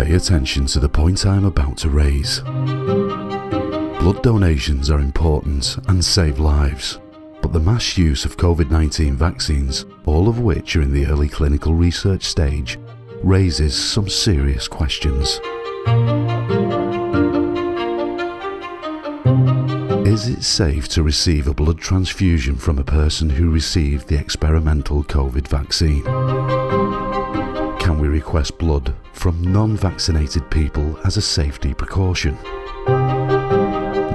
Pay attention to the point I am about to raise. Blood donations are important and save lives, but the mass use of COVID 19 vaccines, all of which are in the early clinical research stage, raises some serious questions. Is it safe to receive a blood transfusion from a person who received the experimental COVID vaccine? We request blood from non vaccinated people as a safety precaution?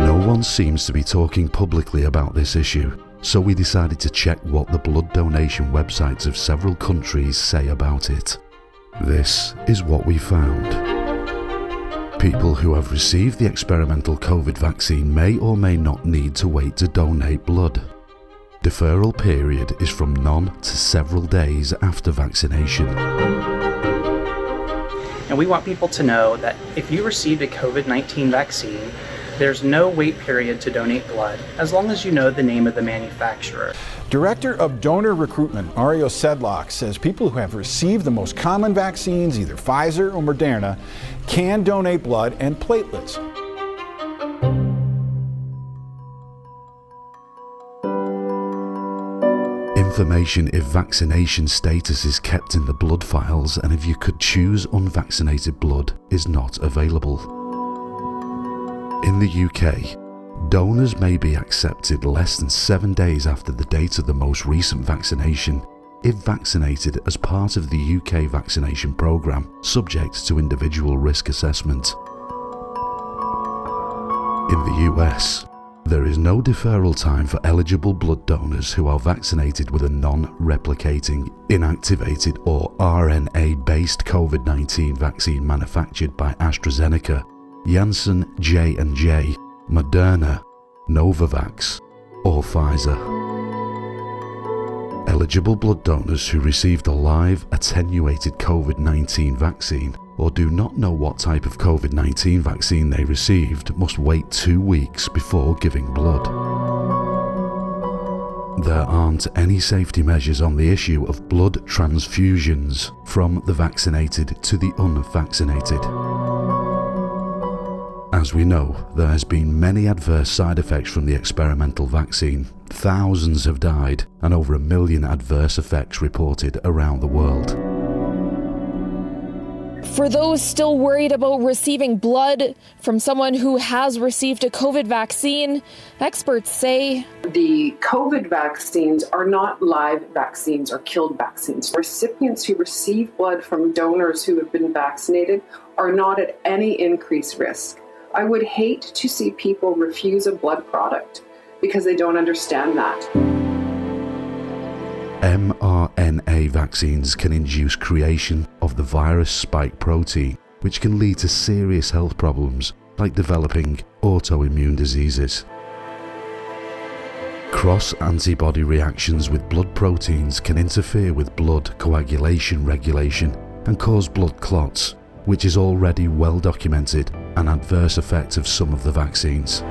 No one seems to be talking publicly about this issue, so we decided to check what the blood donation websites of several countries say about it. This is what we found. People who have received the experimental COVID vaccine may or may not need to wait to donate blood. Deferral period is from none to several days after vaccination. And we want people to know that if you received a COVID 19 vaccine, there's no wait period to donate blood as long as you know the name of the manufacturer. Director of Donor Recruitment, Mario Sedlock, says people who have received the most common vaccines, either Pfizer or Moderna, can donate blood and platelets. Information if vaccination status is kept in the blood files and if you could choose unvaccinated blood is not available. In the UK, donors may be accepted less than seven days after the date of the most recent vaccination if vaccinated as part of the UK vaccination programme, subject to individual risk assessment. In the US, there is no deferral time for eligible blood donors who are vaccinated with a non-replicating, inactivated or RNA-based COVID-19 vaccine manufactured by AstraZeneca, Janssen J&J, Moderna, Novavax or Pfizer. Eligible blood donors who received a live attenuated COVID 19 vaccine or do not know what type of COVID 19 vaccine they received must wait two weeks before giving blood. There aren't any safety measures on the issue of blood transfusions from the vaccinated to the unvaccinated. As we know, there has been many adverse side effects from the experimental vaccine. Thousands have died and over a million adverse effects reported around the world. For those still worried about receiving blood from someone who has received a COVID vaccine, experts say the COVID vaccines are not live vaccines or killed vaccines. Recipients who receive blood from donors who have been vaccinated are not at any increased risk. I would hate to see people refuse a blood product because they don't understand that. mRNA vaccines can induce creation of the virus spike protein, which can lead to serious health problems like developing autoimmune diseases. Cross antibody reactions with blood proteins can interfere with blood coagulation regulation and cause blood clots, which is already well documented an adverse effect of some of the vaccines.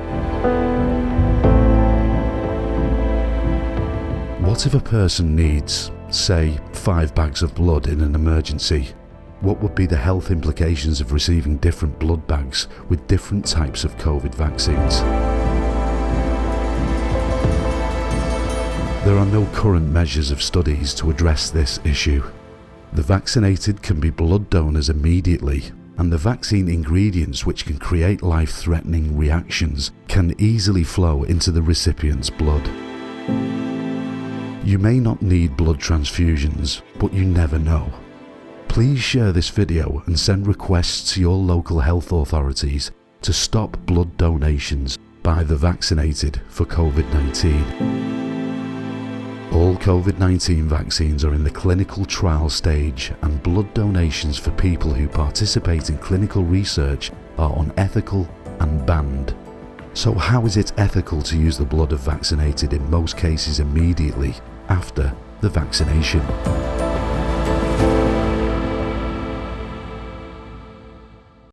What if a person needs, say, five bags of blood in an emergency? What would be the health implications of receiving different blood bags with different types of COVID vaccines? There are no current measures of studies to address this issue. The vaccinated can be blood donors immediately and the vaccine ingredients which can create life-threatening reactions can easily flow into the recipient's blood. You may not need blood transfusions, but you never know. Please share this video and send requests to your local health authorities to stop blood donations by the vaccinated for COVID-19. All COVID 19 vaccines are in the clinical trial stage, and blood donations for people who participate in clinical research are unethical and banned. So, how is it ethical to use the blood of vaccinated in most cases immediately after the vaccination?